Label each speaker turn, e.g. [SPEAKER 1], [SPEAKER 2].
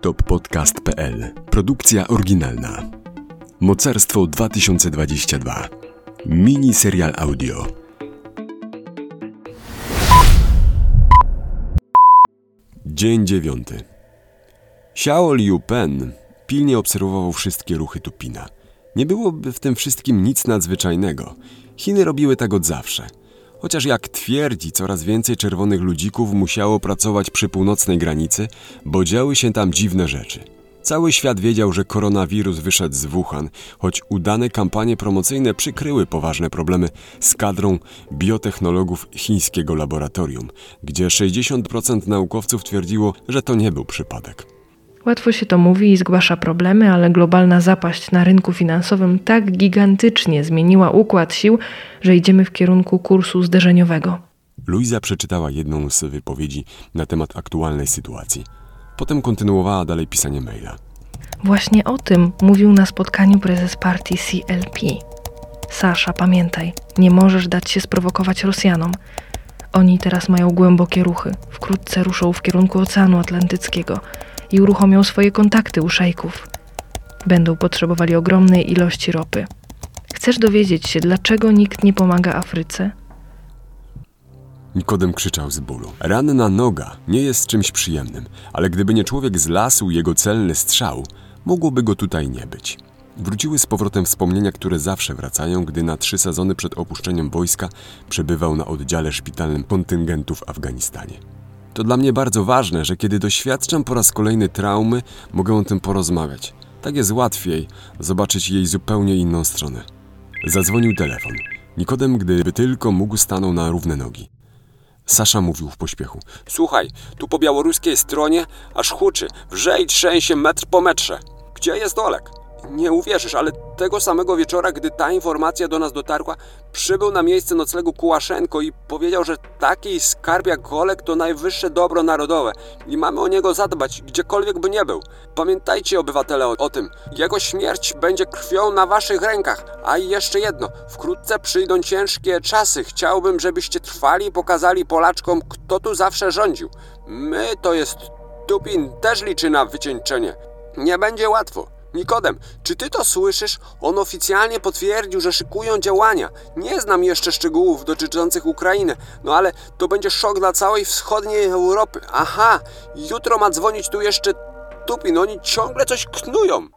[SPEAKER 1] toppodcast.pl Produkcja oryginalna. Mocarstwo 2022. Mini serial audio. Dzień dziewiąty. Xiao Liu Pen pilnie obserwował wszystkie ruchy Tupina. Nie byłoby w tym wszystkim nic nadzwyczajnego. Chiny robiły tak od zawsze – Chociaż jak twierdzi, coraz więcej czerwonych ludzików musiało pracować przy północnej granicy, bo działy się tam dziwne rzeczy. Cały świat wiedział, że koronawirus wyszedł z Wuhan, choć udane kampanie promocyjne przykryły poważne problemy z kadrą biotechnologów chińskiego laboratorium, gdzie 60% naukowców twierdziło, że to nie był przypadek.
[SPEAKER 2] Łatwo się to mówi i zgłasza problemy, ale globalna zapaść na rynku finansowym tak gigantycznie zmieniła układ sił, że idziemy w kierunku kursu zderzeniowego.
[SPEAKER 1] Luiza przeczytała jedną z wypowiedzi na temat aktualnej sytuacji. Potem kontynuowała dalej pisanie maila.
[SPEAKER 2] Właśnie o tym mówił na spotkaniu prezes partii CLP. Sasza, pamiętaj, nie możesz dać się sprowokować Rosjanom. Oni teraz mają głębokie ruchy. Wkrótce ruszą w kierunku Oceanu Atlantyckiego i uruchomią swoje kontakty u szejków. Będą potrzebowali ogromnej ilości ropy. Chcesz dowiedzieć się, dlaczego nikt nie pomaga Afryce?
[SPEAKER 1] Nikodem krzyczał z bólu. Ranna noga nie jest czymś przyjemnym, ale gdyby nie człowiek z lasu jego celny strzał, mogłoby go tutaj nie być. Wróciły z powrotem wspomnienia, które zawsze wracają, gdy na trzy sezony przed opuszczeniem wojska przebywał na oddziale szpitalnym kontyngentu w Afganistanie. To dla mnie bardzo ważne, że kiedy doświadczam po raz kolejny traumy, mogę o tym porozmawiać. Tak jest łatwiej zobaczyć jej zupełnie inną stronę. Zadzwonił telefon. Nikodem, gdyby tylko mógł, stanął na równe nogi. Sasza mówił w pośpiechu. Słuchaj, tu po białoruskiej stronie aż huczy, wrze i trzęsie metr po metrze. Gdzie jest Olek? Nie uwierzysz, ale tego samego wieczora, gdy ta informacja do nas dotarła, przybył na miejsce noclegu Kułaszenko i powiedział, że taki skarb jak Olek to najwyższe dobro narodowe i mamy o niego zadbać, gdziekolwiek by nie był. Pamiętajcie, obywatele, o, o tym. Jego śmierć będzie krwią na waszych rękach. A i jeszcze jedno. Wkrótce przyjdą ciężkie czasy. Chciałbym, żebyście trwali i pokazali Polaczkom, kto tu zawsze rządził. My, to jest Tupin, też liczy na wycieńczenie. Nie będzie łatwo. Nikodem, czy ty to słyszysz? On oficjalnie potwierdził, że szykują działania. Nie znam jeszcze szczegółów dotyczących Ukrainy, no ale to będzie szok dla całej wschodniej Europy. Aha, jutro ma dzwonić tu jeszcze Tupin, oni ciągle coś knują.